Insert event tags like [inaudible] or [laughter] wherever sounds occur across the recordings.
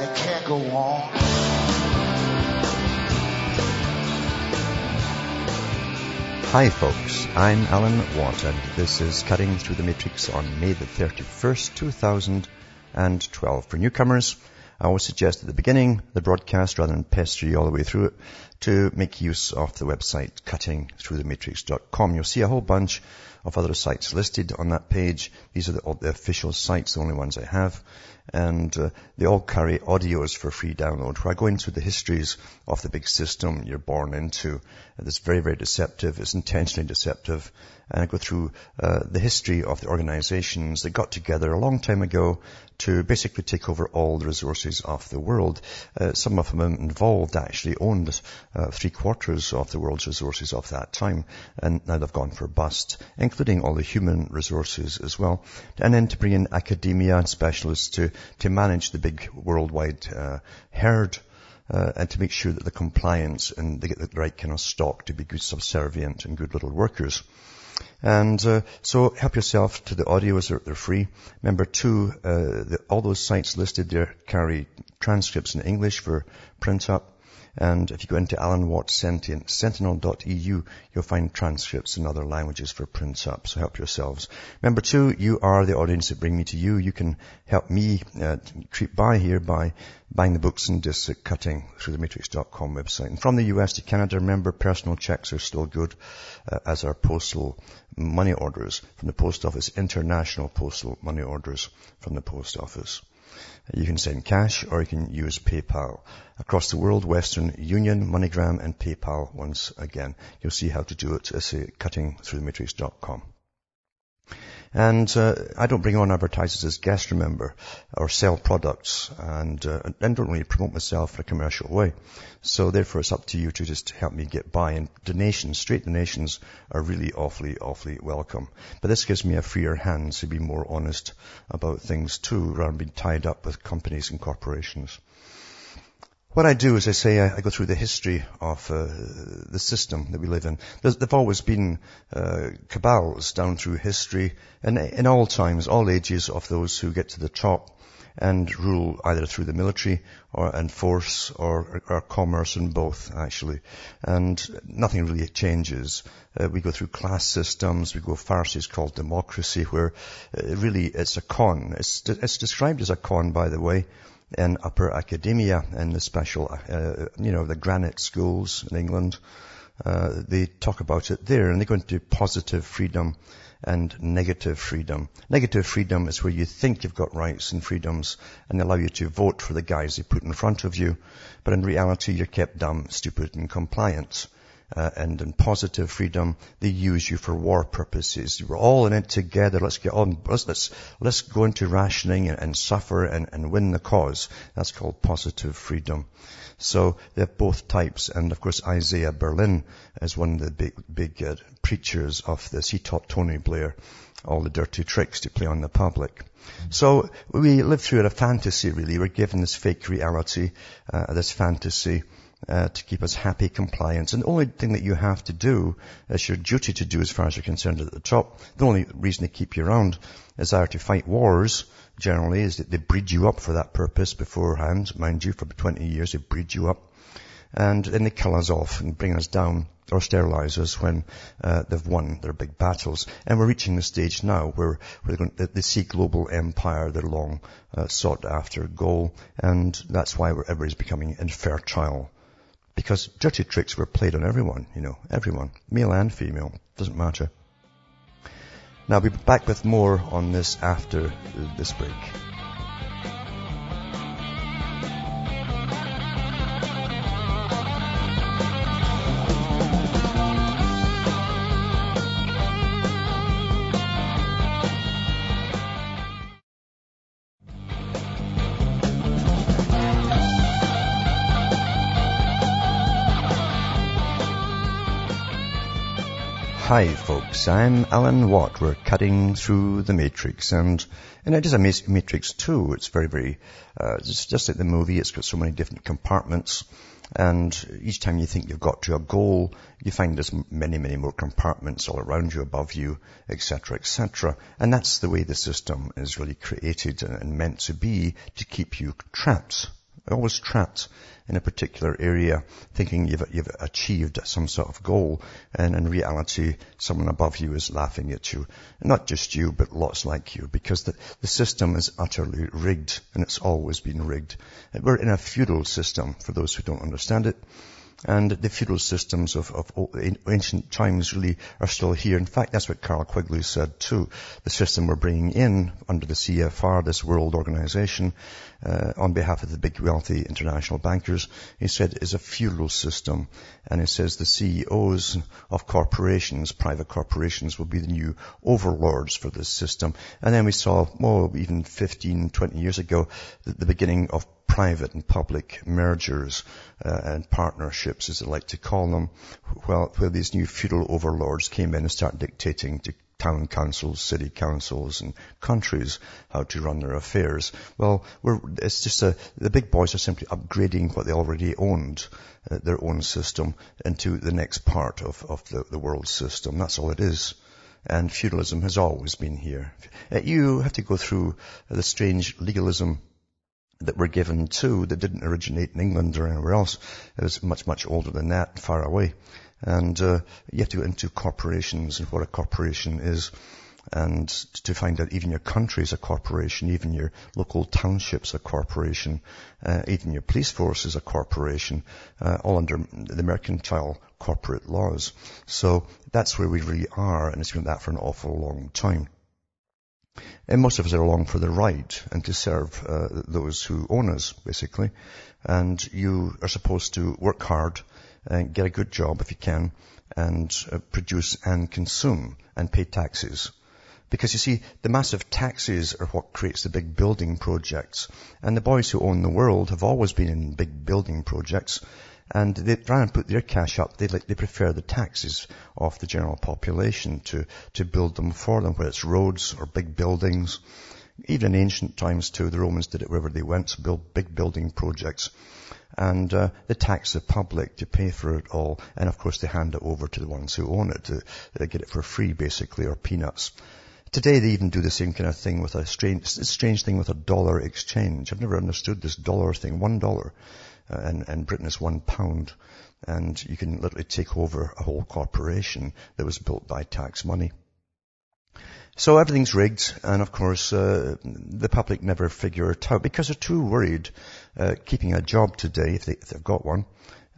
and it can't go on. Hi folks, I'm Alan Watt and this is Cutting Through the Matrix on May the 31st, 2012. For newcomers, I always suggest at the beginning the broadcast rather than pester you all the way through it to make use of the website cuttingthroughthematrix.com. You'll see a whole bunch of other sites listed on that page. These are the, the official sites, the only ones I have. And uh, they all carry audios for free download where I go into the histories of the big system you're born into. It's very, very deceptive. It's intentionally deceptive. And I go through uh, the history of the organizations that got together a long time ago to basically take over all the resources of the world. Uh, some of them involved actually owned uh, three quarters of the world's resources of that time, and now they've gone for bust, including all the human resources as well. And then to bring in academia and specialists to, to manage the big worldwide uh, herd uh, and to make sure that the compliance and they get the right kind of stock to be good subservient and good little workers. And uh, so help yourself to the audios, they're, they're free. Remember too, uh, the, all those sites listed there carry transcripts in English for print up. And if you go into Alan Watt Sentinel.eu, you'll find transcripts in other languages for print up. So help yourselves. Remember too, you are the audience that bring me to you. You can help me uh, creep by here by buying the books and discs at cutting through the matrix.com website. And from the US to Canada, remember personal checks are still good uh, as are postal money orders from the post office, international postal money orders from the post office. You can send cash or you can use PayPal. Across the world, Western Union, MoneyGram and PayPal once again. You'll see how to do it at cuttingthroughthematrix.com. And uh, I don't bring on advertisers as guests, remember, or sell products, and uh, and don't really promote myself in a commercial way. So therefore, it's up to you to just help me get by. And donations, straight donations, are really awfully, awfully welcome. But this gives me a freer hand to be more honest about things too, rather than being tied up with companies and corporations. What I do is I say I, go through the history of uh, the system that we live in. There's, there've always been uh, cabals down through history and in all times, all ages of those who get to the top and rule either through the military or and force or, or commerce and both actually. And nothing really changes. Uh, we go through class systems. We go farces called democracy where uh, really it's a con. It's, it's described as a con by the way in upper academia in the special, uh, you know, the granite schools in England. Uh, they talk about it there and they go into positive freedom and negative freedom. Negative freedom is where you think you've got rights and freedoms and allow you to vote for the guys they put in front of you. But in reality, you're kept dumb, stupid and compliant uh, and in positive freedom, they use you for war purposes. We're all in it together. Let's get on. Let's let's, let's go into rationing and, and suffer and, and win the cause. That's called positive freedom. So they have both types, and of course Isaiah Berlin is one of the big big uh, preachers of this. He taught Tony Blair all the dirty tricks to play on the public. So we live through a fantasy really. We're given this fake reality, uh, this fantasy uh, to keep us happy, compliant. And the only thing that you have to do, as your duty to do as far as you're concerned at the top, the only reason they keep you around is either to fight wars, generally, is that they breed you up for that purpose beforehand. Mind you, for 20 years they breed you up. And then they kill us off and bring us down or sterilize us when uh, they've won their big battles. And we're reaching the stage now where, where going, they see global empire, their long uh, sought after goal, and that's why everybody's becoming infertile because dirty tricks were played on everyone, you know, everyone, male and female, doesn't matter. Now I'll be back with more on this after this break. Hi folks, I'm Alan Watt. We're cutting through the Matrix and, and it is a Matrix too. It's very, very, uh, it's just like the movie. It's got so many different compartments and each time you think you've got to a goal, you find there's many, many more compartments all around you, above you, etc., etc. And that's the way the system is really created and meant to be to keep you trapped always trapped in a particular area thinking you've, you've achieved some sort of goal and in reality someone above you is laughing at you. Not just you, but lots like you because the, the system is utterly rigged and it's always been rigged. We're in a feudal system for those who don't understand it. And the feudal systems of, of, ancient times really are still here. In fact, that's what Carroll Quigley said too. The system we're bringing in under the CFR, this world organization, uh, on behalf of the big wealthy international bankers, he said is a feudal system. And he says the CEOs of corporations, private corporations, will be the new overlords for this system. And then we saw, well, even 15, 20 years ago, the, the beginning of private and public mergers uh, and partnerships, as they like to call them, well, where these new feudal overlords came in and started dictating to town councils, city councils, and countries how to run their affairs. Well, it's just a, the big boys are simply upgrading what they already owned, uh, their own system, into the next part of, of the, the world system. That's all it is and feudalism has always been here. Uh, you have to go through the strange legalism that were given too that didn't originate in England or anywhere else. It was much, much older than that, far away. And uh, you have to go into corporations and what a corporation is and to find out even your country is a corporation, even your local township's a corporation, uh, even your police force is a corporation, uh, all under the mercantile corporate laws. So that's where we really are, and it's been that for an awful long time. And most of us are along for the ride and to serve uh, those who own us, basically. And you are supposed to work hard and get a good job if you can and uh, produce and consume and pay taxes. Because you see, the massive taxes are what creates the big building projects. And the boys who own the world have always been in big building projects and they try and put their cash up. They like, they prefer the taxes of the general population to, to build them for them, whether it's roads or big buildings. Even in ancient times too, the Romans did it wherever they went, to build big building projects. And uh, they tax the public to pay for it all. And of course they hand it over to the ones who own it to uh, get it for free basically or peanuts. Today they even do the same kind of thing with a strange, strange thing with a dollar exchange. I've never understood this dollar thing. One dollar uh, and, Britain is one pound. And you can literally take over a whole corporation that was built by tax money. So everything's rigged, and of course, uh, the public never figure it out because they're too worried uh, keeping a job today, if, they, have got one,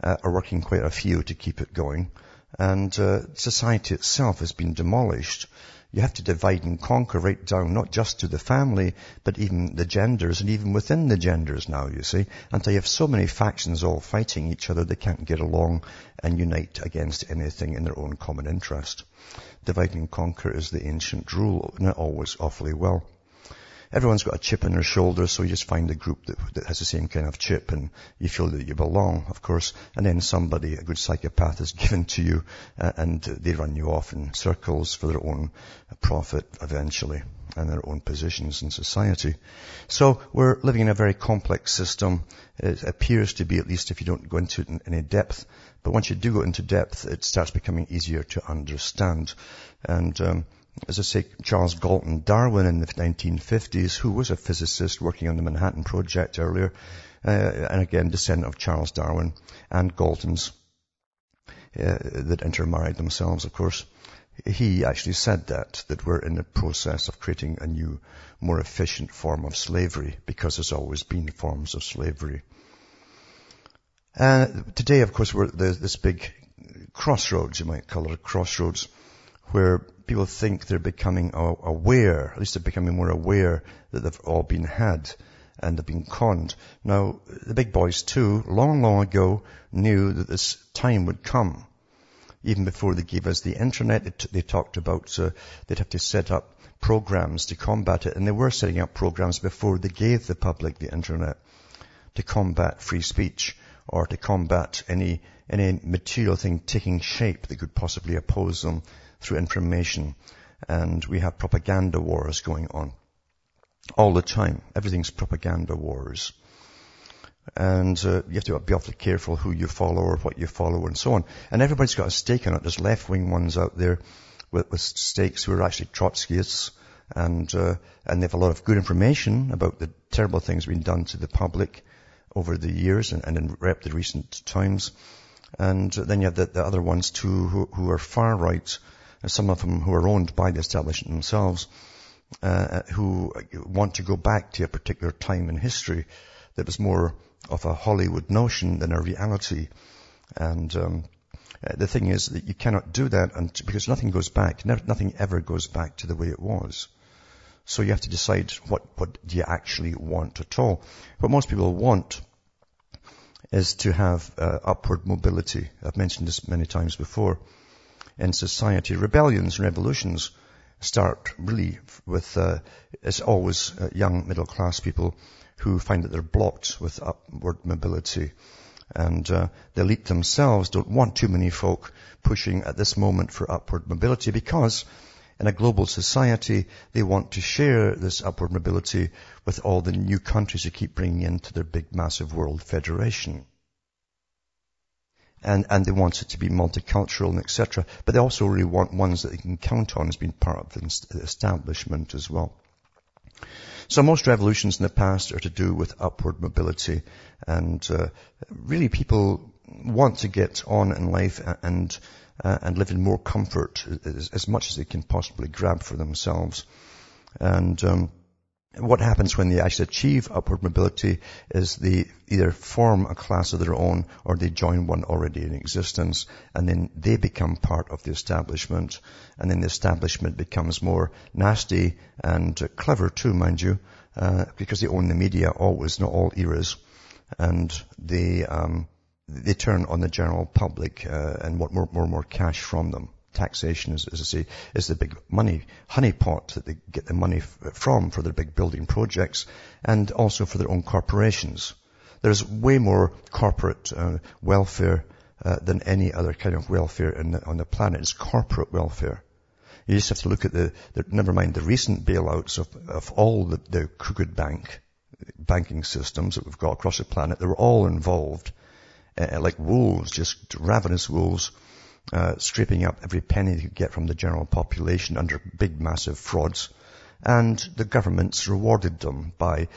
uh, or working quite a few to keep it going. And uh, society itself has been demolished you have to divide and conquer right down, not just to the family, but even the genders and even within the genders now, you see, until you have so many factions all fighting each other, they can't get along and unite against anything in their own common interest. Divide and conquer is the ancient rule, and it always awfully well everyone's got a chip on their shoulder, so you just find a group that, that has the same kind of chip and you feel that you belong, of course, and then somebody, a good psychopath is [laughs] given to you uh, and they run you off in circles for their own profit eventually and their own positions in society. So we're living in a very complex system. It appears to be, at least if you don't go into it in any depth, but once you do go into depth, it starts becoming easier to understand. And um, as I say, Charles Galton Darwin in the 1950s, who was a physicist working on the Manhattan Project earlier, uh, and again, descendant of Charles Darwin and Galtons, uh, that intermarried themselves, of course. He actually said that, that we're in the process of creating a new, more efficient form of slavery, because there's always been forms of slavery. Uh, today, of course, we're there's this big crossroads, you might call it a crossroads, where people think they're becoming aware, at least they're becoming more aware that they've all been had and they've been conned. Now, the big boys too, long, long ago, knew that this time would come. Even before they gave us the internet, they talked about uh, they'd have to set up programs to combat it, and they were setting up programs before they gave the public the internet to combat free speech or to combat any any material thing taking shape that could possibly oppose them through information. And we have propaganda wars going on all the time. Everything's propaganda wars. And uh, you have to be awfully careful who you follow or what you follow and so on. And everybody's got a stake in it. There's left-wing ones out there with, with stakes who are actually Trotskyists and uh, and they have a lot of good information about the terrible things being done to the public over the years and, and in the recent times. And then you have the, the other ones too who, who are far right, some of them who are owned by the establishment themselves, uh, who want to go back to a particular time in history that was more of a Hollywood notion than a reality. And um, uh, the thing is that you cannot do that because nothing goes back. Nothing ever goes back to the way it was. So you have to decide what, what do you actually want at all. What most people want is to have uh, upward mobility. I've mentioned this many times before. In society, rebellions and revolutions start really with, uh, it's always uh, young middle class people who find that they're blocked with upward mobility. And uh, the elite themselves don't want too many folk pushing at this moment for upward mobility because in a global society, they want to share this upward mobility with all the new countries they keep bringing into their big, massive world federation. And, and they want it to be multicultural and etc. But they also really want ones that they can count on as being part of the establishment as well. So most revolutions in the past are to do with upward mobility and uh, really people want to get on in life and uh, and live in more comfort as, as, much as they can possibly grab for themselves. And um, what happens when they actually achieve upward mobility is they either form a class of their own or they join one already in existence and then they become part of the establishment and then the establishment becomes more nasty and clever too, mind you, uh, because they own the media always, not all eras. And they, um, they turn on the general public uh, and want more, more and more cash from them. Taxation, is, as I say, is the big money honeypot that they get the money from for their big building projects and also for their own corporations. There's way more corporate uh, welfare uh, than any other kind of welfare the, on the planet. It's corporate welfare. You just have to look at the, the never mind the recent bailouts of, of all the, the crooked bank, banking systems that we've got across the planet. They were all involved uh, like wolves, just ravenous wolves, uh, scraping up every penny they could get from the general population under big, massive frauds. And the governments rewarded them by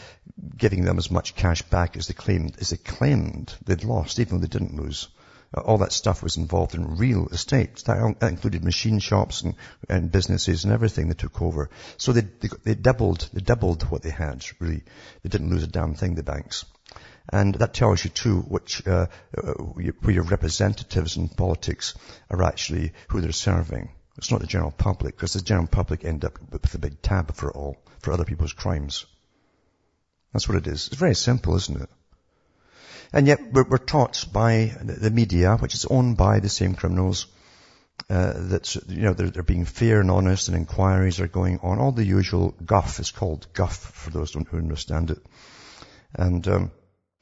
giving them as much cash back as they claimed, as they claimed they'd lost, even though they didn't lose. Uh, all that stuff was involved in real estate. That, that included machine shops and, and, businesses and everything they took over. So they, they, they doubled, they doubled what they had, really. They didn't lose a damn thing, the banks. And that tells you too which, uh, uh where your representatives in politics are actually who they're serving. It's not the general public, because the general public end up with a big tab for it all, for other people's crimes. That's what it is. It's very simple, isn't it? And yet we're, we're taught by the media, which is owned by the same criminals, uh, that you know they're, they're, being fair and honest, and inquiries are going on. All the usual guff is called guff for those who understand it. And um,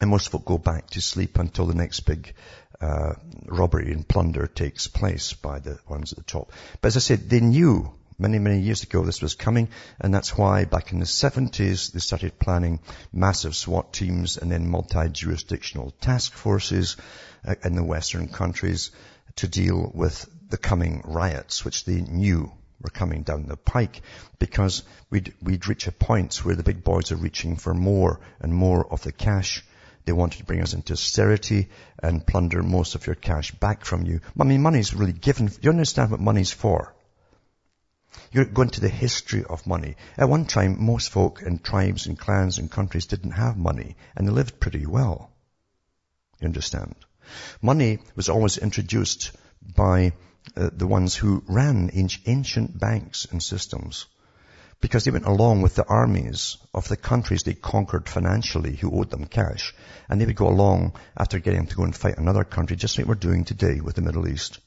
and most folk go back to sleep until the next big uh, robbery and plunder takes place by the ones at the top. But as I said, they knew many, many years ago this was coming, and that's why back in the 70s they started planning massive SWAT teams and then multi-jurisdictional task forces uh, in the Western countries to deal with the coming riots, which they knew were coming down the pike because we'd, we'd reach a point where the big boys are reaching for more and more of the cash they wanted to bring us into austerity and plunder most of your cash back from you. I mean, money's really given. You understand what money's for? You're going to the history of money. At one time, most folk and tribes and clans and countries didn't have money, and they lived pretty well. You understand? Money was always introduced by uh, the ones who ran ancient banks and systems because they went along with the armies of the countries they conquered financially who owed them cash. And they would go along after getting them to go and fight another country, just like we're doing today with the Middle East.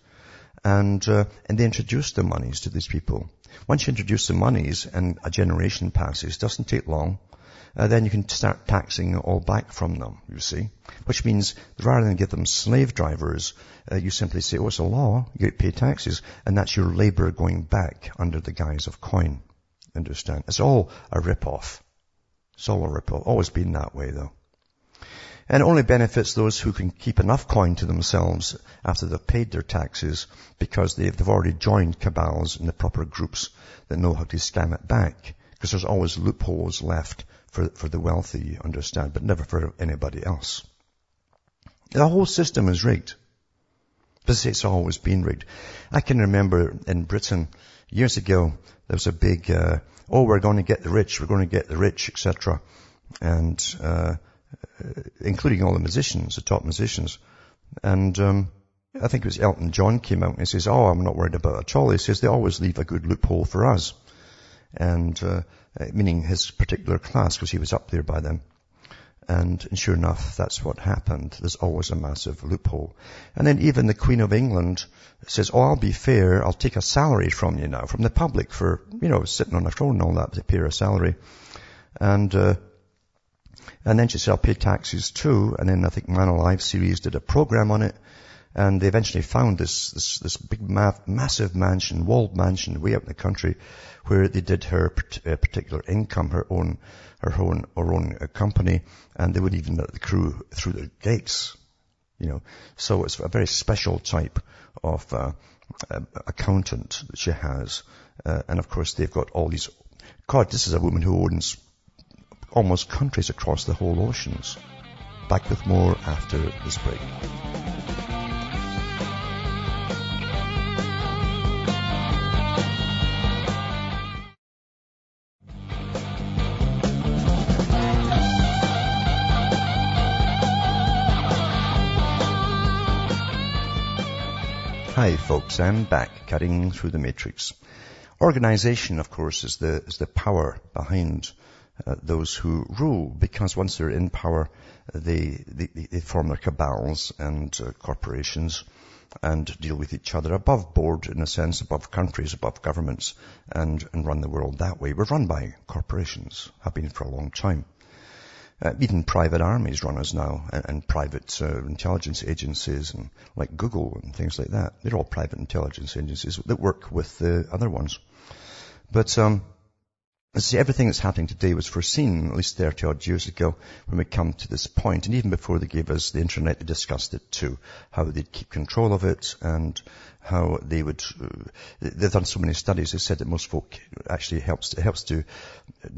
And, uh, and they introduced the monies to these people. Once you introduce the monies and a generation passes, doesn't take long, uh, then you can start taxing all back from them, you see. Which means rather than give them slave drivers, uh, you simply say, oh, it's a law, you pay taxes, and that's your labor going back under the guise of coin. Understand? It's all a rip-off. It's all a rip-off. Always been that way though. And it only benefits those who can keep enough coin to themselves after they've paid their taxes because they've, they've already joined cabals in the proper groups that know how to scam it back. Because there's always loopholes left for, for the wealthy, you understand, but never for anybody else. The whole system is rigged. But it's always been rigged. I can remember in Britain years ago, there was a big, uh, oh, we're going to get the rich, we're going to get the rich, etc. And, uh, uh, including all the musicians, the top musicians. And um, I think it was Elton John came out and he says, "Oh, I'm not worried about it at all." He says they always leave a good loophole for us, and uh, meaning his particular class because he was up there by then. And, sure enough, that's what happened. There's always a massive loophole. And then even the Queen of England says, oh, I'll be fair. I'll take a salary from you now, from the public for, you know, sitting on a throne and all that, to pay her a salary. And, uh, and then she said, I'll pay taxes too. And then I think Man Alive series did a program on it. And they eventually found this, this, this big, ma- massive mansion, walled mansion way up in the country where they did her uh, particular income, her own, her own, her own uh, company. And they wouldn't even let the crew through the gates. You know, so it's a very special type of, uh, uh, accountant that she has. Uh, and of course they've got all these, God, this is a woman who owns almost countries across the whole oceans. Back with more after this break. Hi folks, I'm back cutting through the matrix. Organization, of course, is the, is the power behind uh, those who rule, because once they're in power, they, they, they form their cabals and uh, corporations and deal with each other above board, in a sense, above countries, above governments, and, and run the world that way. We're run by corporations, have been for a long time. Uh, even private armies run us now, and, and private uh, intelligence agencies, and like Google and things like that. They're all private intelligence agencies that work with the other ones. But um, See, everything that's happening today was foreseen at least 30 odd years ago when we come to this point. And even before they gave us the internet, they discussed it too. How they'd keep control of it and how they would, uh, they've done so many studies. They said that most folk actually helps, it helps to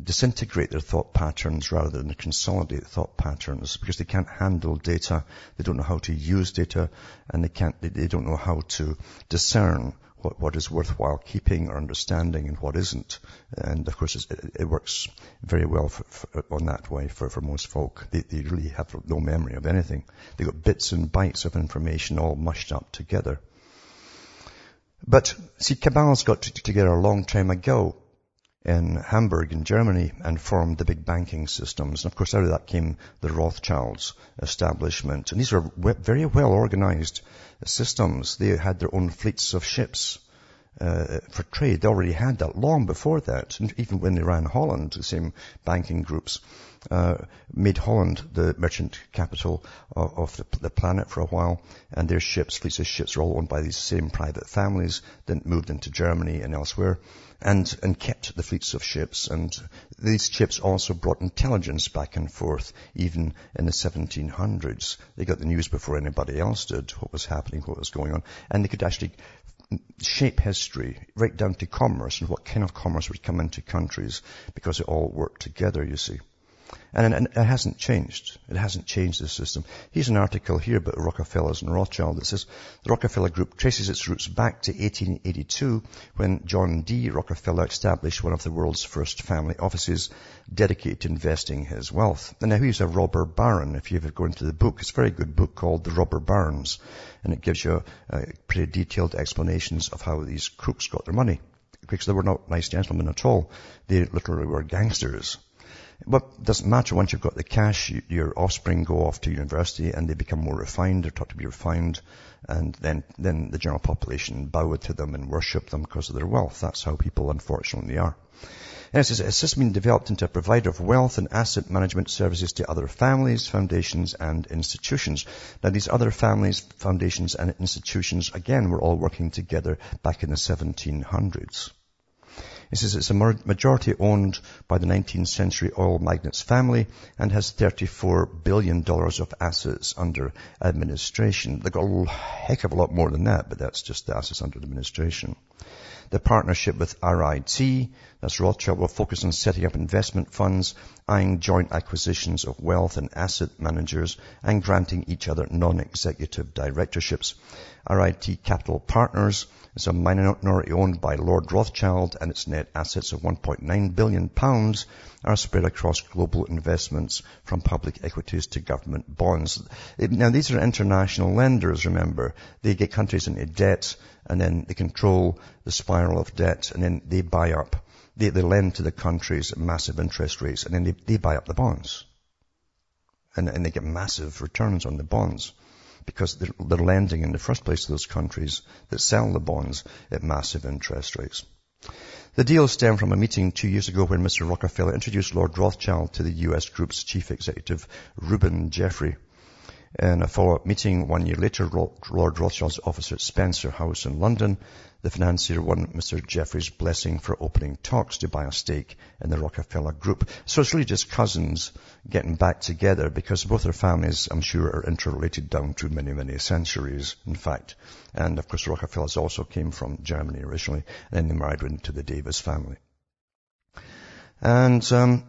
disintegrate their thought patterns rather than consolidate thought patterns because they can't handle data. They don't know how to use data and they can't, they, they don't know how to discern what, what is worthwhile keeping or understanding and what isn't. And of course, it, it works very well for, for, on that way for, for most folk. They, they really have no memory of anything. They've got bits and bytes of information all mushed up together. But see, cabals got together a long time ago in Hamburg in Germany and formed the big banking systems. And of course out of that came the Rothschilds establishment. And these were very well organized systems. They had their own fleets of ships. Uh, for trade. They already had that long before that. And even when they ran Holland, the same banking groups uh, made Holland the merchant capital of, of the, the, planet for a while. And their ships, fleets of ships, were all owned by these same private families. Then moved into Germany and elsewhere and, and kept the fleets of ships. And these ships also brought intelligence back and forth, even in the 1700s. They got the news before anybody else did, what was happening, what was going on. And they could actually shape history right down to commerce and what kind of commerce would come into countries because it all worked together, you see. And, it hasn't changed. It hasn't changed the system. Here's an article here about Rockefellers and Rothschild that says the Rockefeller Group traces its roots back to 1882 when John D. Rockefeller established one of the world's first family offices dedicated to investing his wealth. And now he's a robber baron. If you ever go into the book, it's a very good book called The Robber Barons. And it gives you uh, pretty detailed explanations of how these crooks got their money. Because they were not nice gentlemen at all. They literally were gangsters. But it doesn't matter once you've got the cash, your offspring go off to university and they become more refined, they're taught to be refined, and then, then the general population bow to them and worship them because of their wealth. That's how people unfortunately are. And it says, it has been developed into a provider of wealth and asset management services to other families, foundations, and institutions. Now, these other families, foundations, and institutions, again, were all working together back in the 1700s. It says it's a majority owned by the 19th century oil magnates family and has $34 billion of assets under administration. They've got a heck of a lot more than that, but that's just the assets under administration. The partnership with RIT, that's Rothschild, will focus on setting up investment funds, eyeing joint acquisitions of wealth and asset managers, and granting each other non-executive directorships. RIT Capital Partners is a minority owned by Lord Rothschild and its net assets of 1.9 billion pounds are spread across global investments from public equities to government bonds. Now these are international lenders, remember. They get countries into debt and then they control the spiral of debt and then they buy up. They, they lend to the countries at massive interest rates and then they, they buy up the bonds. And, and they get massive returns on the bonds because they're, they're lending in the first place to those countries that sell the bonds at massive interest rates. The deal stemmed from a meeting two years ago when Mr. Rockefeller introduced Lord Rothschild to the US group's chief executive, Reuben Jeffrey. In a follow-up meeting one year later, Lord Rothschild's office at Spencer House in London, the financier won Mr. Jeffrey's blessing for opening talks to buy a stake in the Rockefeller Group. So it's really just cousins getting back together because both their families, I'm sure, are interrelated down through many, many centuries, in fact. And of course, Rockefellers also came from Germany originally, and then they married into the Davis family. And um,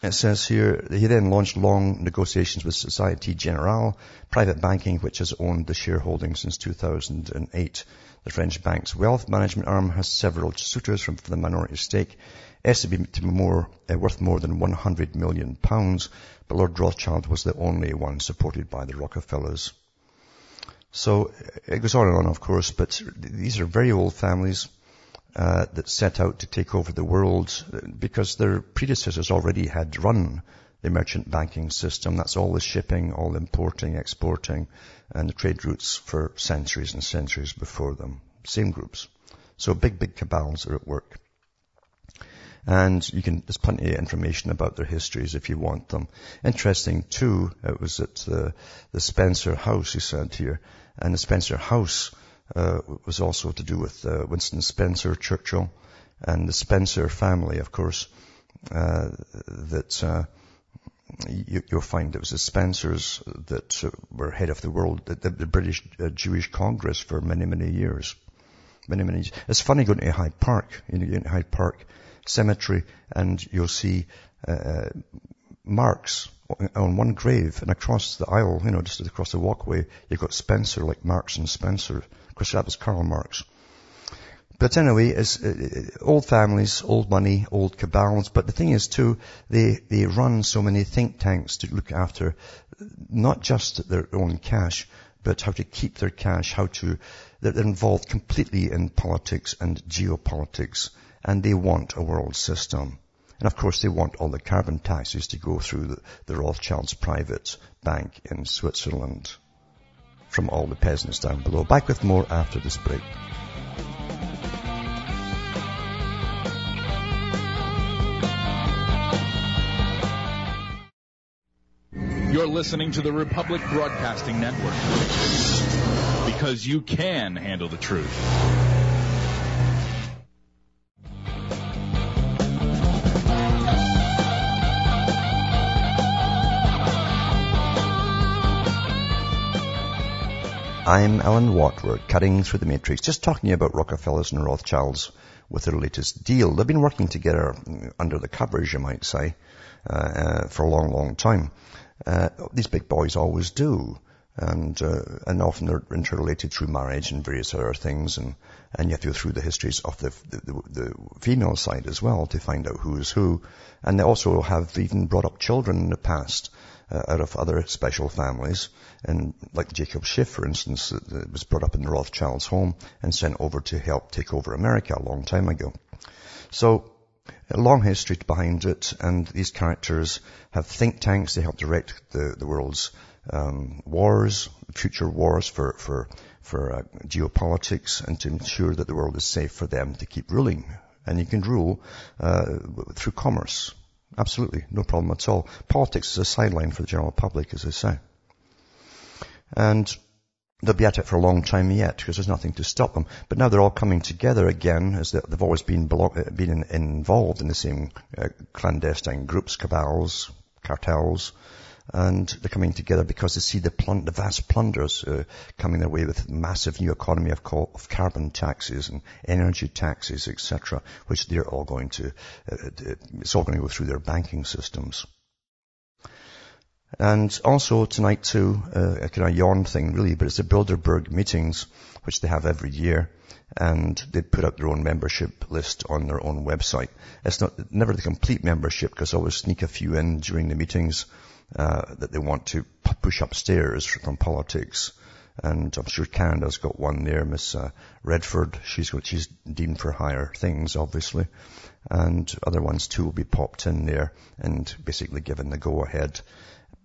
it says here, he then launched long negotiations with Societe Generale, private banking, which has owned the shareholding since 2008. The French bank's wealth management arm has several suitors from the minority stake, estimated to be more, uh, worth more than 100 million pounds, but Lord Rothschild was the only one supported by the Rockefellers. So it goes on and on, of course, but these are very old families uh, that set out to take over the world because their predecessors already had run the merchant banking system. That's all the shipping, all the importing, exporting, and the trade routes for centuries and centuries before them. Same groups. So big, big cabals are at work. And you can, there's plenty of information about their histories if you want them. Interesting too, it was at the, the Spencer House, he said here, and the Spencer House uh, was also to do with uh, Winston Spencer, Churchill, and the Spencer family, of course, uh, that uh, you, will find it was the Spencers that uh, were head of the world, the, the British uh, Jewish Congress for many, many years. Many, many years. It's funny going to Hyde Park, you know, in Hyde Park Cemetery, and you'll see marks on one grave and across the aisle, you know, just across the walkway, you've got Spencer, like Marks and Spencer. Course, that was Karl Marx. But anyway, it's uh, old families, old money, old cabals. But the thing is too, they, they run so many think tanks to look after not just their own cash, but how to keep their cash, how to, they're involved completely in politics and geopolitics, and they want a world system. And of course they want all the carbon taxes to go through the, the Rothschild's private bank in Switzerland from all the peasants down below. Back with more after this break. You're listening to the Republic Broadcasting Network because you can handle the truth. I'm Alan Watt. We're cutting through the matrix, just talking about Rockefellers and Rothschilds with their latest deal. They've been working together under the covers, you might say, uh, uh, for a long, long time. Uh, these big boys always do. And, uh, and often they're interrelated through marriage and various other things. And, and you have to go through the histories of the, the, the female side as well to find out who is who. And they also have even brought up children in the past uh, out of other special families. And like Jacob Schiff, for instance, that was brought up in the Rothschild's home and sent over to help take over America a long time ago. So a long history behind it, and these characters have think tanks. They help direct the, the world's um, wars, future wars for for for uh, geopolitics, and to ensure that the world is safe for them to keep ruling And you can rule uh, through commerce. Absolutely, no problem at all. Politics is a sideline for the general public, as they say. And they'll be at it for a long time yet because there's nothing to stop them. But now they're all coming together again as they've always been, been involved in the same uh, clandestine groups, cabals, cartels, and they're coming together because they see the, plun- the vast plunders uh, coming their way with massive new economy of, co- of carbon taxes and energy taxes, etc., which they're all going to, uh, uh, it's all going to go through their banking systems. And also tonight too, uh, a kind of yawn thing really, but it's the Bilderberg meetings, which they have every year. And they put up their own membership list on their own website. It's not, never the complete membership because I always sneak a few in during the meetings uh, that they want to push upstairs from politics. And I'm sure Canada's got one there, Miss uh, Redford. She's got, she's deemed for higher things, obviously. And other ones too will be popped in there and basically given the go ahead.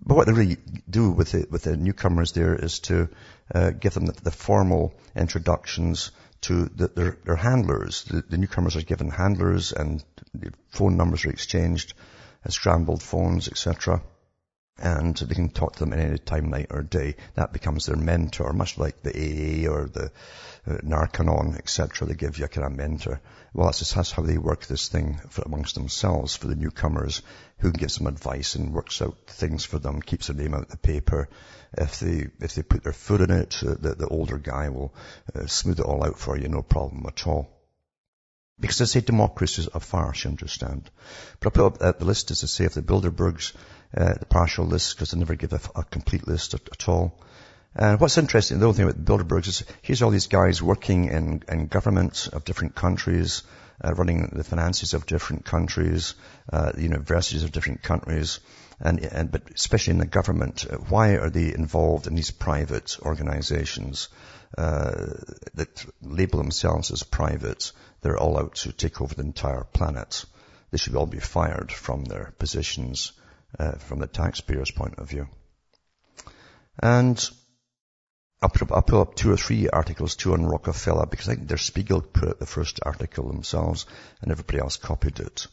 But what they really do with the, with the newcomers there is to uh, give them the, the, formal introductions to the, their, their handlers. The, the, newcomers are given handlers and phone numbers are exchanged, uh, scrambled phones, etc and they can talk to them at any time, night or day. That becomes their mentor, much like the AA or the uh, Narconon, etc. They give you a kind of mentor. Well, that's just that's how they work this thing for, amongst themselves for the newcomers, who gives them advice and works out things for them, keeps their name out of the paper. If they if they put their foot in it, uh, the, the older guy will uh, smooth it all out for you, no problem at all. Because I say democracy is a farce, you understand. But I put up uh, the list as I say of the Bilderbergs uh, the partial list because they never give a, a complete list at, at, all. And what's interesting, the other thing about the Bilderbergs is here's all these guys working in, in governments of different countries, uh, running the finances of different countries, uh, the universities of different countries, and, and, but especially in the government, uh, why are they involved in these private organizations uh, that label themselves as private? They're all out to take over the entire planet. They should all be fired from their positions uh, from the taxpayer's point of view. And I'll, put up, I'll pull up two or three articles too on Rockefeller because I think Der Spiegel put out the first article themselves and everybody else copied it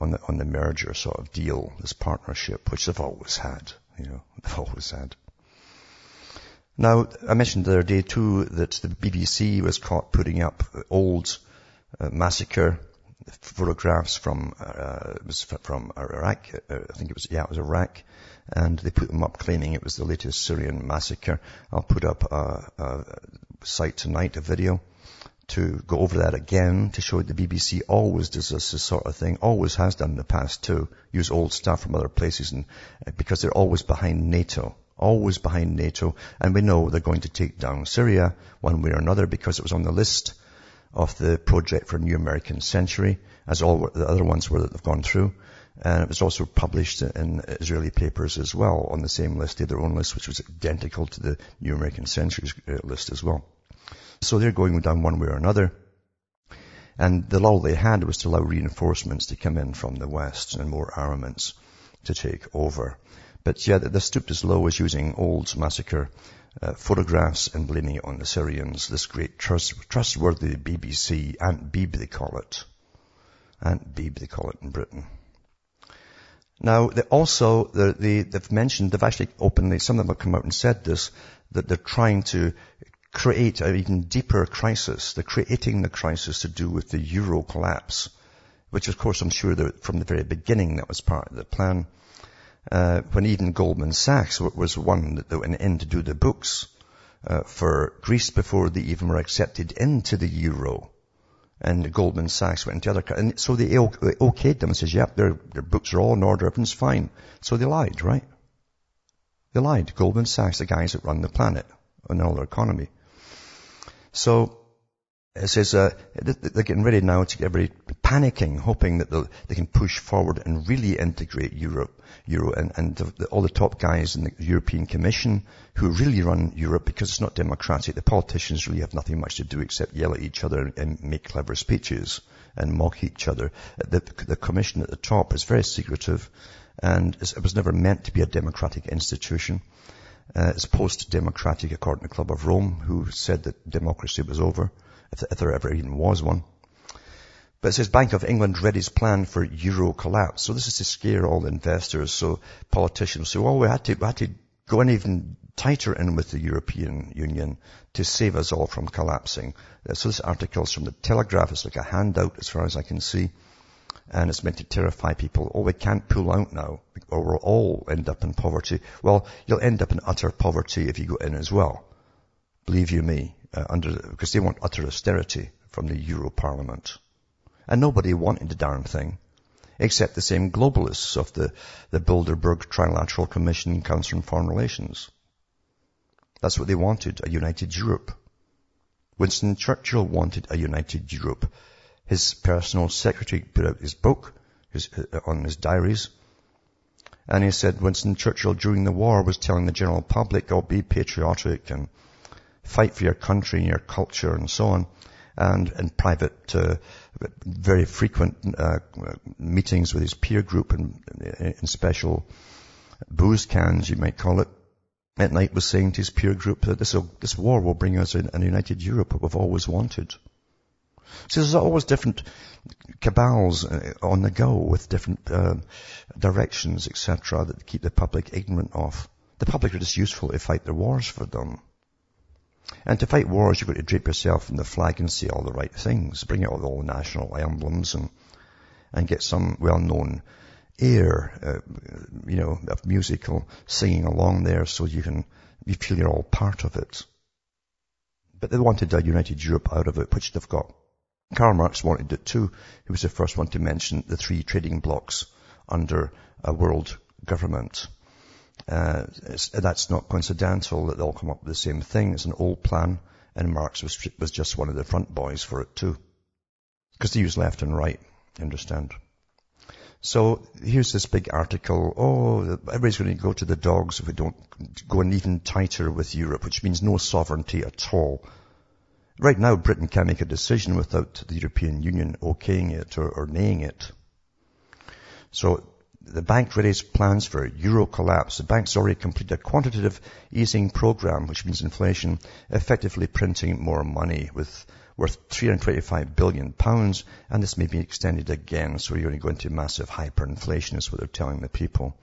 on the, on the merger sort of deal, this partnership, which they've always had, you know, [laughs] they've always had. Now, I mentioned the other day too that the BBC was caught putting up old uh, massacre photographs from uh, it was from Iraq. Uh, I think it was yeah, it was Iraq, and they put them up claiming it was the latest Syrian massacre. I'll put up a, a site tonight, a video to go over that again to show the BBC always does this, this, sort of thing, always has done in the past too, use old stuff from other places and uh, because they're always behind NATO, always behind NATO and we know they're going to take down Syria one way or another because it was on the list of the project for New American Century, as all the other ones were that they've gone through. And it was also published in Israeli papers as well on the same list. They had their own list, which was identical to the New American Century uh, list as well. So they're going down one way or another. And the lull they had was to allow reinforcements to come in from the West and more armaments to take over. But yeah, they stooped as low as using old massacre uh, photographs and blaming it on the Syrians, this great trust, trustworthy BBC, Aunt Beeb they call it. Aunt Beeb they call it in Britain. Now, they also, they, they've mentioned, they've actually openly, some of them have come out and said this, that they're trying to create an even deeper crisis. They're creating the crisis to do with the euro collapse, which of course I'm sure that from the very beginning that was part of the plan uh, when even Goldman Sachs was one that went in to do the books uh, for Greece before they even were accepted into the euro. And Goldman Sachs went into other, countries. and so they, okayed them and says, yep, their, their books are all in order, everything's fine. So they lied, right? They lied. Goldman Sachs, the guys that run the planet and all their economy. So it says uh, they're getting ready now to get everybody panicking, hoping that they can push forward and really integrate Europe, Euro, and, and the, the, all the top guys in the European Commission who really run Europe because it's not democratic. The politicians really have nothing much to do except yell at each other and, make clever speeches and mock each other. The, the Commission at the top is very secretive, and it was never meant to be a democratic institution. Uh, it's post-democratic according to Club of Rome, who said that democracy was over if, there ever even was one. But it says Bank of England readies plan for euro collapse. So this is to scare all investors. So politicians say, well, we had to, we had to go in even tighter in with the European Union to save us all from collapsing. Uh, so this article is from the Telegraph. It's like a handout as far as I can see. And it's meant to terrify people. Oh, we can't pull out now or we'll all end up in poverty. Well, you'll end up in utter poverty if you go in as well. Believe you me, uh, under, because they want utter austerity from the Euro Parliament. And nobody wanted the darn thing except the same globalists of the, the Bilderberg Trilateral Commission Council on Foreign Relations. That's what they wanted, a united Europe. Winston Churchill wanted a united Europe. His personal secretary put out his book his, uh, on his diaries. And he said Winston Churchill during the war was telling the general public, oh, be patriotic and fight for your country and your culture and so on. And in private, uh, very frequent uh, meetings with his peer group and in special booze cans, you might call it, at night was saying to his peer group that this, this war will bring us a, a united Europe we've always wanted. So there's always different cabals uh, on the go with different uh, directions, etc., that keep the public ignorant of. The public are just useful to fight their wars for them. And to fight wars, you've got to drape yourself in the flag and say all the right things. Bring out all the national emblems and, and get some well-known air, uh, you know, of musical singing along there so you can, you feel you're all part of it. But they wanted a united Europe out of it, which they've got. Karl Marx wanted it too. He was the first one to mention the three trading blocks under a world government. Uh, that's not coincidental that they all come up with the same thing. It's an old plan, and Marx was, was just one of the front boys for it too. Because they use left and right, understand? So here's this big article. Oh, everybody's going to go to the dogs if we don't go in even tighter with Europe, which means no sovereignty at all. Right now, Britain can't make a decision without the European Union okaying it or, or naying it. So the bank raised plans for euro collapse. The bank's already completed a quantitative easing program, which means inflation, effectively printing more money with worth 325 billion pounds, and this may be extended again, so you're going to massive hyperinflation is what they're telling the people.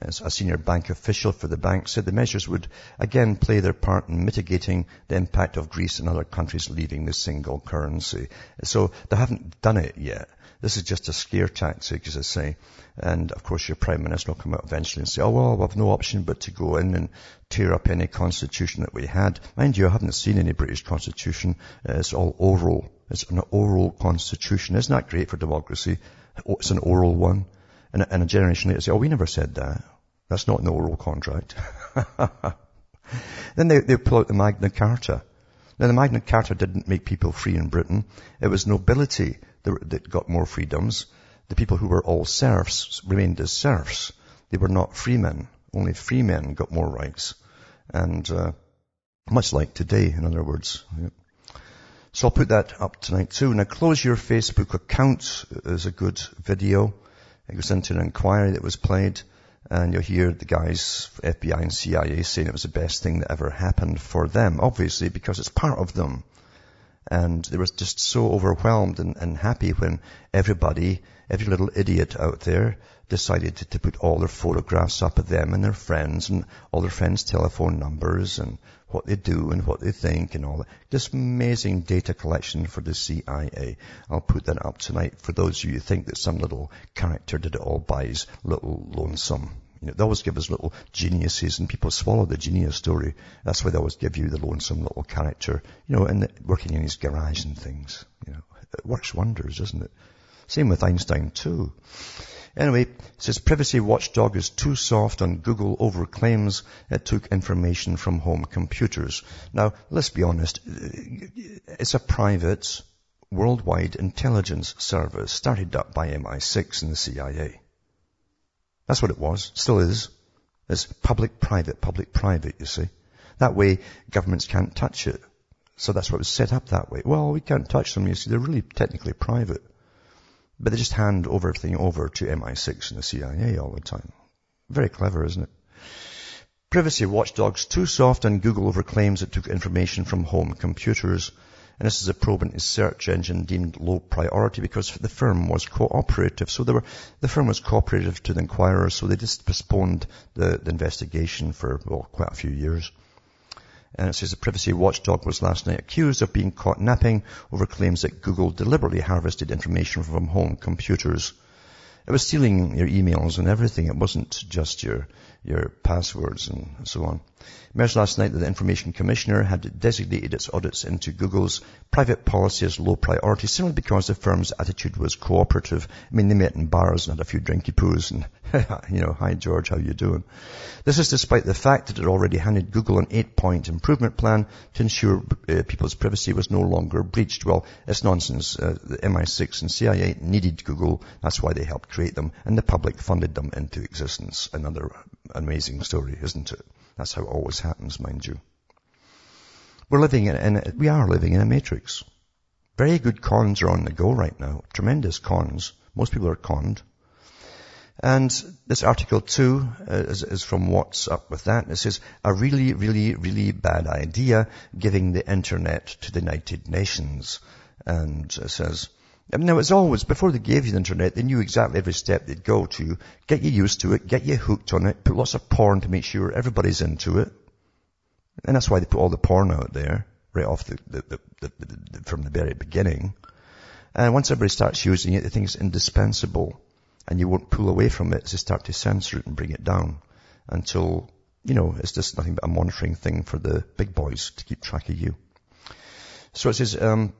A senior bank official for the bank said the measures would again play their part in mitigating the impact of Greece and other countries leaving the single currency. So they haven't done it yet. This is just a scare tactic, as I say. And of course your Prime Minister will come out eventually and say, oh well, we've no option but to go in and tear up any constitution that we had. Mind you, I haven't seen any British constitution. It's all oral. It's an oral constitution. Isn't that great for democracy? Oh, it's an oral one. And, and a generation later say, oh, we never said that. That's not in the oral contract. [laughs] then they, they pull out the Magna Carta. Now the Magna Carta didn't make people free in Britain. It was nobility that, that got more freedoms. The people who were all serfs remained as serfs. They were not freemen. Only freemen got more rights. And, uh, much like today, in other words. So I'll put that up tonight too. Now close your Facebook account is a good video. It goes into an inquiry that was played and you'll hear the guys, FBI and CIA saying it was the best thing that ever happened for them, obviously because it's part of them. And they were just so overwhelmed and, and happy when everybody, every little idiot out there decided to, to, put all their photographs up of them and their friends and all their friends' telephone numbers and what they do and what they think and all that. Just amazing data collection for the CIA. I'll put that up tonight for those of you who think that some little character did it all by his little lonesome. You know, they always give us little geniuses and people swallow the genius story. That's why they always give you the lonesome little character, you know, and working in his garage and things. You know, it works wonders, doesn't it? Same with Einstein too. Anyway, says privacy watchdog is too soft on Google over claims it took information from home computers. Now, let's be honest. It's a private worldwide intelligence service started up by MI6 and the CIA. That's what it was. Still is. It's public-private, public-private, you see. That way, governments can't touch it. So that's what was set up that way. Well, we can't touch them, you see. They're really technically private. But they just hand over everything over to MI6 and the CIA all the time. Very clever, isn't it? Privacy watchdogs too soft on Google over claims it took information from home computers. And this is a probe into search engine deemed low priority because the firm was cooperative. So were, the firm was cooperative to the inquirer, so they just postponed the, the investigation for, well, quite a few years. And it says the privacy watchdog was last night accused of being caught napping over claims that Google deliberately harvested information from home computers. It was stealing your emails and everything. It wasn't just your, your passwords and so on. Emerged last night that the Information Commissioner had designated its audits into Google's private policy as low priority simply because the firm's attitude was cooperative. I mean, they met in bars and had a few drinky poos and, [laughs] you know, hi George, how you doing? This is despite the fact that it already handed Google an eight-point improvement plan to ensure uh, people's privacy was no longer breached. Well, it's nonsense. Uh, the MI6 and CIA needed Google. That's why they helped create them. And the public funded them into existence. Another amazing story, isn't it? That's how it always happens, mind you. We're living in, in, we are living in a matrix. Very good cons are on the go right now. Tremendous cons. Most people are conned. And this article too uh, is, is, from Watts Up With That. It says, a really, really, really bad idea giving the internet to the United Nations. And it says, now it's always, before they gave you the internet, they knew exactly every step they'd go to, get you used to it, get you hooked on it, put lots of porn to make sure everybody's into it. And that's why they put all the porn out there, right off the, the, the, from the very beginning. And once everybody starts using it, they think it's indispensable. And you won't pull away from it as they start to censor it and bring it down until, you know, it's just nothing but a monitoring thing for the big boys to keep track of you. So it says, um,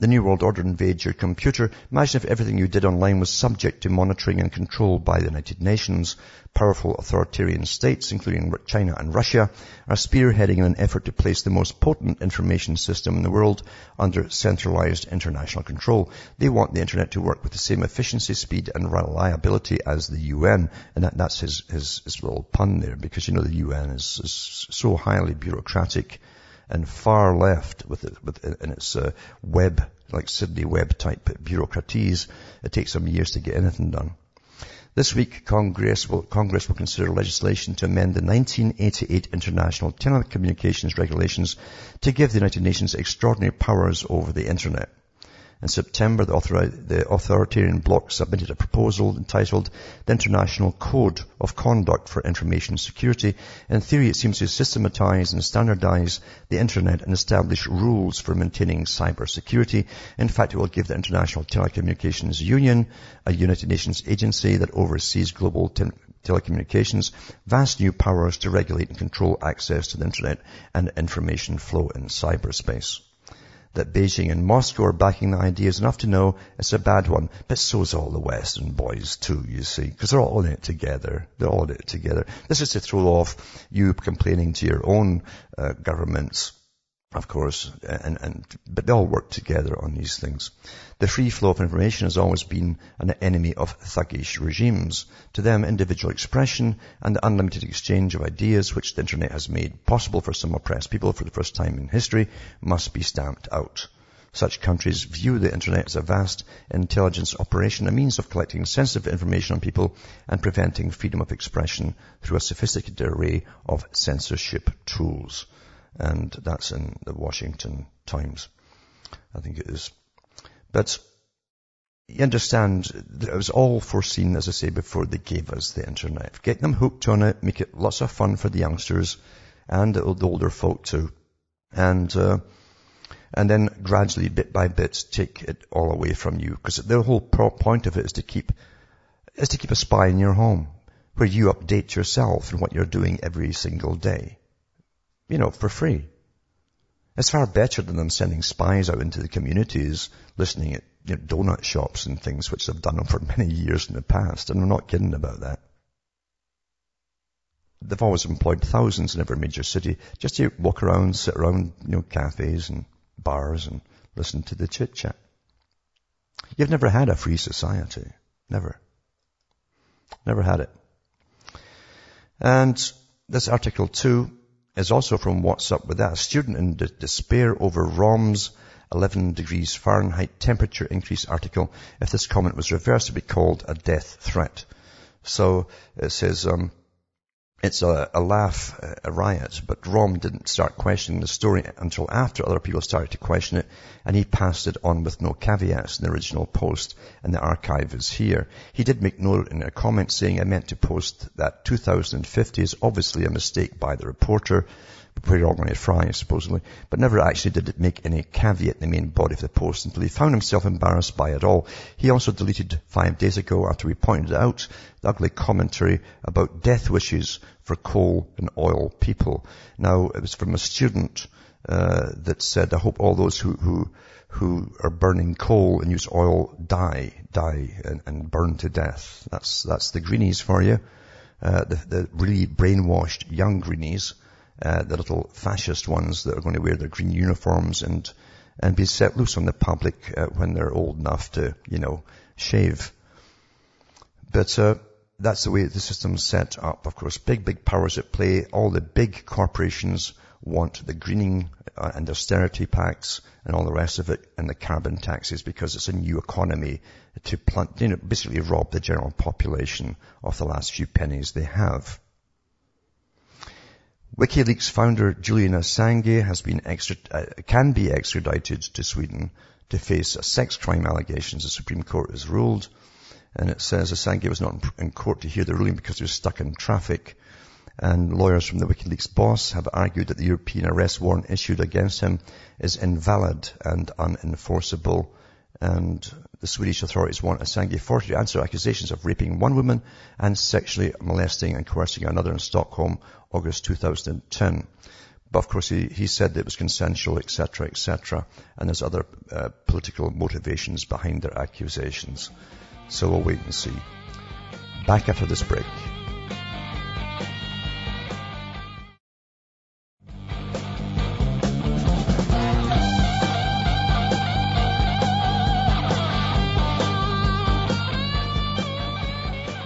the New World Order invades your computer. Imagine if everything you did online was subject to monitoring and control by the United Nations. Powerful authoritarian states, including China and Russia, are spearheading in an effort to place the most potent information system in the world under centralized international control. They want the internet to work with the same efficiency, speed and reliability as the UN. And that, that's his, his, his little pun there because you know the UN is, is so highly bureaucratic and far left with, it, with in its uh, web, like Sidney Webb type bureaucraties. It takes some years to get anything done. This week, Congress will, Congress will consider legislation to amend the 1988 International Telecommunications Regulations to give the United Nations extraordinary powers over the Internet. In September, the, author- the authoritarian bloc submitted a proposal entitled the International Code of Conduct for Information Security. In theory, it seems to systematize and standardize the Internet and establish rules for maintaining cyber security. In fact, it will give the International Telecommunications Union, a United Nations agency that oversees global te- telecommunications, vast new powers to regulate and control access to the Internet and information flow in cyberspace that Beijing and Moscow are backing the idea is enough to know it's a bad one. But so's all the Western boys too, you see, because they're all in it together. They're all in it together. This is to throw off you complaining to your own uh, governments of course, and, and, but they all work together on these things. The free flow of information has always been an enemy of thuggish regimes. To them, individual expression and the unlimited exchange of ideas, which the internet has made possible for some oppressed people for the first time in history, must be stamped out. Such countries view the internet as a vast intelligence operation, a means of collecting sensitive information on people and preventing freedom of expression through a sophisticated array of censorship tools and that's in the Washington Times. I think it is. But you understand, that it was all foreseen, as I say before, they gave us the internet. Get them hooked on it, make it lots of fun for the youngsters and the older folk too. And, uh, and then gradually, bit by bit, take it all away from you. Because the whole point of it is to keep, is to keep a spy in your home, where you update yourself and what you're doing every single day you know, for free. It's far better than them sending spies out into the communities, listening at you know, donut shops and things, which they've done [laughs] for many years in the past. And I'm not kidding about that. They've always employed thousands in every major city just to walk around, sit around, you know, cafes and bars and listen to the chit chat. You've never had a free society. Never. Never had it. And this article too is also from Watts Up With That. A student in de- despair over Romm's 11 degrees Fahrenheit temperature increase article. If this comment was reversed, it would be called a death threat. So it says, um, it's a, a laugh, a riot, but Romm didn't start questioning the story until after other people started to question it, and he passed it on with no caveats in the original post, and the archive is here. He did make note in a comment saying, I meant to post that 2050 is obviously a mistake by the reporter, where you're all going to fry, supposedly, but never actually did it make any caveat in the main body of the post until he found himself embarrassed by it all. He also deleted five days ago after we pointed out the ugly commentary about death wishes for coal and oil people. Now, it was from a student uh, that said, I hope all those who, who, who are burning coal and use oil die, die and, and burn to death. That's, that's the greenies for you. Uh, the, the really brainwashed young greenies uh, the little fascist ones that are going to wear their green uniforms and and be set loose on the public uh, when they're old enough to, you know, shave. But uh, that's the way the system's set up. Of course, big, big powers at play. All the big corporations want the greening uh, and austerity pacts and all the rest of it and the carbon taxes because it's a new economy to plant, you know, basically rob the general population of the last few pennies they have. WikiLeaks founder Julian Assange has been uh, can be extradited to Sweden to face sex crime allegations. The Supreme Court has ruled, and it says Assange was not in court to hear the ruling because he was stuck in traffic. And lawyers from the WikiLeaks boss have argued that the European arrest warrant issued against him is invalid and unenforceable. And the Swedish authorities want Assange 40 to answer accusations of raping one woman and sexually molesting and coercing another in Stockholm, August 2010. But of course, he, he said that it was consensual, etc., etc., and there's other uh, political motivations behind their accusations. So we'll wait and see. Back after this break.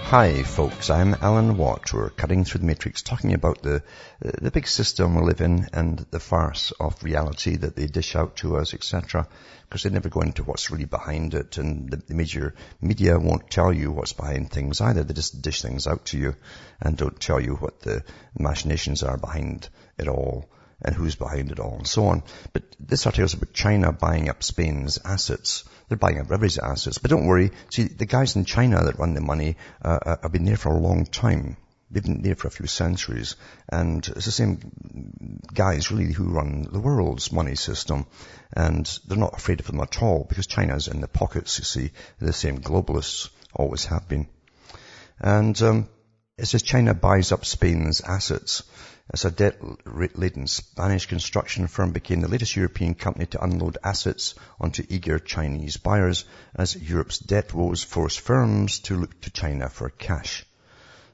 Hi folks, I'm Alan Watt. We're cutting through the matrix talking about the, uh, the big system we live in and the farce of reality that they dish out to us, etc. Because they never go into what's really behind it and the, the major media won't tell you what's behind things either. They just dish things out to you and don't tell you what the machinations are behind it all and who's behind it all and so on. But this article is about China buying up Spain's assets. They're buying up everybody's assets. But don't worry. See, the guys in China that run the money uh, uh, have been there for a long time. They've been there for a few centuries. And it's the same guys really who run the world's money system. And they're not afraid of them at all because China's in the pockets, you see. the same globalists always have been. And um, it says China buys up Spain's assets. As a debt-laden Spanish construction firm became the latest European company to unload assets onto eager Chinese buyers as Europe's debt woes forced firms to look to China for cash.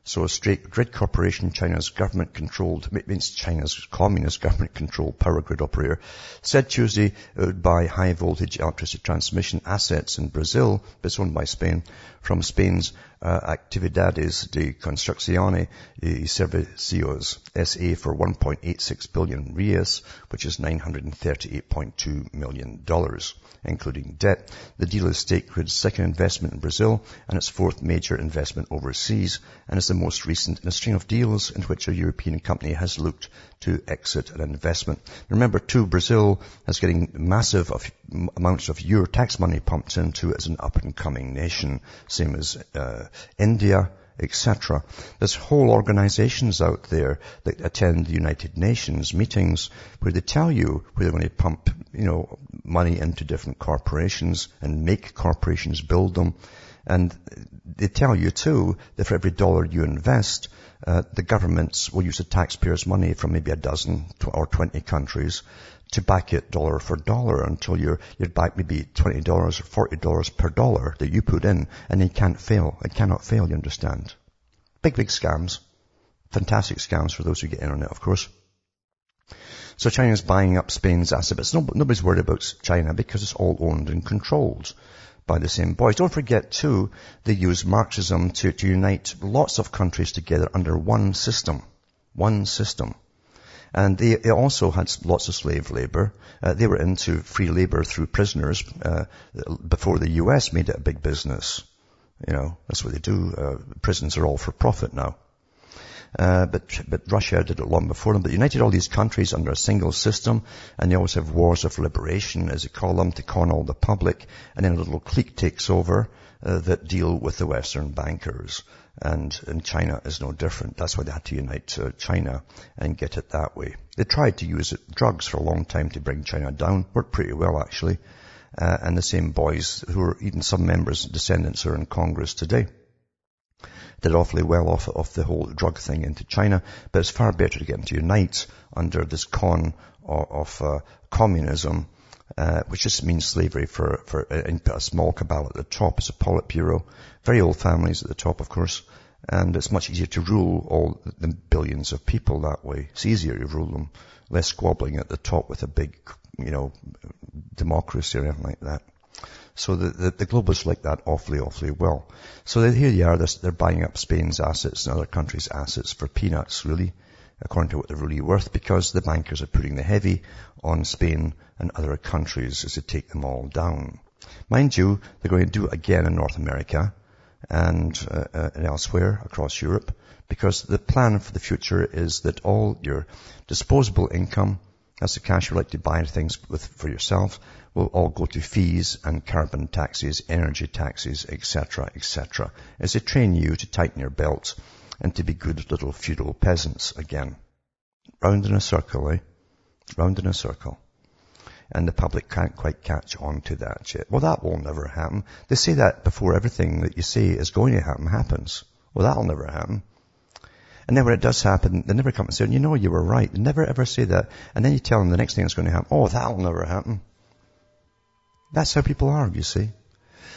So a State Grid corporation, China's government controlled, means China's communist government controlled power grid operator, said Tuesday it would buy high voltage electricity transmission assets in Brazil, but it's owned by Spain, from Spain's uh, Uh, Actividades de Construcción y Servicios SA for 1.86 billion reais, which is $938.2 million including debt. The deal is State Grid's second investment in Brazil and its fourth major investment overseas and is the most recent in a string of deals in which a European company has looked to exit an investment. Remember too, Brazil is getting massive of, amounts of Euro tax money pumped into it as an up and coming nation, same as uh, India, etc. There's whole organizations out there that attend the United Nations meetings where they tell you where they're going to pump, you know, money into different corporations and make corporations build them. And they tell you too that for every dollar you invest, uh, the governments will use the taxpayers' money from maybe a dozen or 20 countries to back it dollar for dollar until you're, you're back maybe $20 or $40 per dollar that you put in and it can't fail. It cannot fail, you understand. Big, big scams. Fantastic scams for those who get in on it, of course. So China's buying up Spain's assets. Nobody's worried about China because it's all owned and controlled by the same boys. Don't forget too, they use Marxism to, to unite lots of countries together under one system. One system. And they, they also had lots of slave labor. Uh, they were into free labor through prisoners uh, before the U.S. made it a big business. You know, that's what they do. Uh, prisons are all for profit now. Uh, but, but Russia did it long before them. But united all these countries under a single system, and they always have wars of liberation, as they call them, to con all the public, and then a little clique takes over uh, that deal with the Western bankers. And, and China is no different. That's why they had to unite uh, China and get it that way. They tried to use it, drugs for a long time to bring China down. Worked pretty well actually. Uh, and the same boys who are even some members, descendants are in Congress today did awfully well off, the whole drug thing into China, but it's far better to get them to unite under this con of, of uh, communism, uh, which just means slavery for, for and put a small cabal at the top as a Politburo. Very old families at the top, of course, and it's much easier to rule all the billions of people that way. It's easier to rule them, less squabbling at the top with a big, you know, democracy or anything like that. So the, the, the globalists like that awfully, awfully well. So here you are, they're, they're buying up Spain's assets and other countries' assets for peanuts, really, according to what they're really worth, because the bankers are putting the heavy on Spain and other countries as they take them all down. Mind you, they're going to do it again in North America and, uh, uh, and elsewhere across Europe, because the plan for the future is that all your disposable income, that's the cash you like to buy things with for yourself, will all go to fees and carbon taxes, energy taxes, etc., etc., as they train you to tighten your belt and to be good little feudal peasants again. Round in a circle, eh? Round in a circle. And the public can't quite catch on to that yet. Well, that will never happen. They say that before everything that you say is going to happen happens. Well, that'll never happen. And then when it does happen, they never come and say, you know, you were right. They never ever say that. And then you tell them the next thing that's going to happen. Oh, that'll never happen. That's how people are, you see.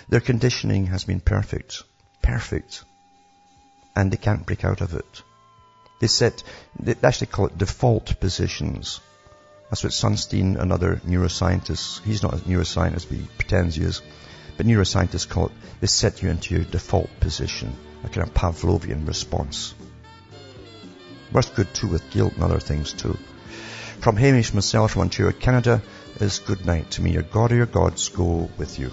Their conditioning has been perfect. Perfect. And they can't break out of it. They set, they actually call it default positions. That's what Sunstein, another neuroscientist, he's not a neuroscientist, but he pretends he is. But neuroscientists call it, they set you into your default position, a kind of Pavlovian response. Works good too with guilt and other things too. From Hamish myself from Ontario, Canada, is good night to me. Your God or your gods go with you.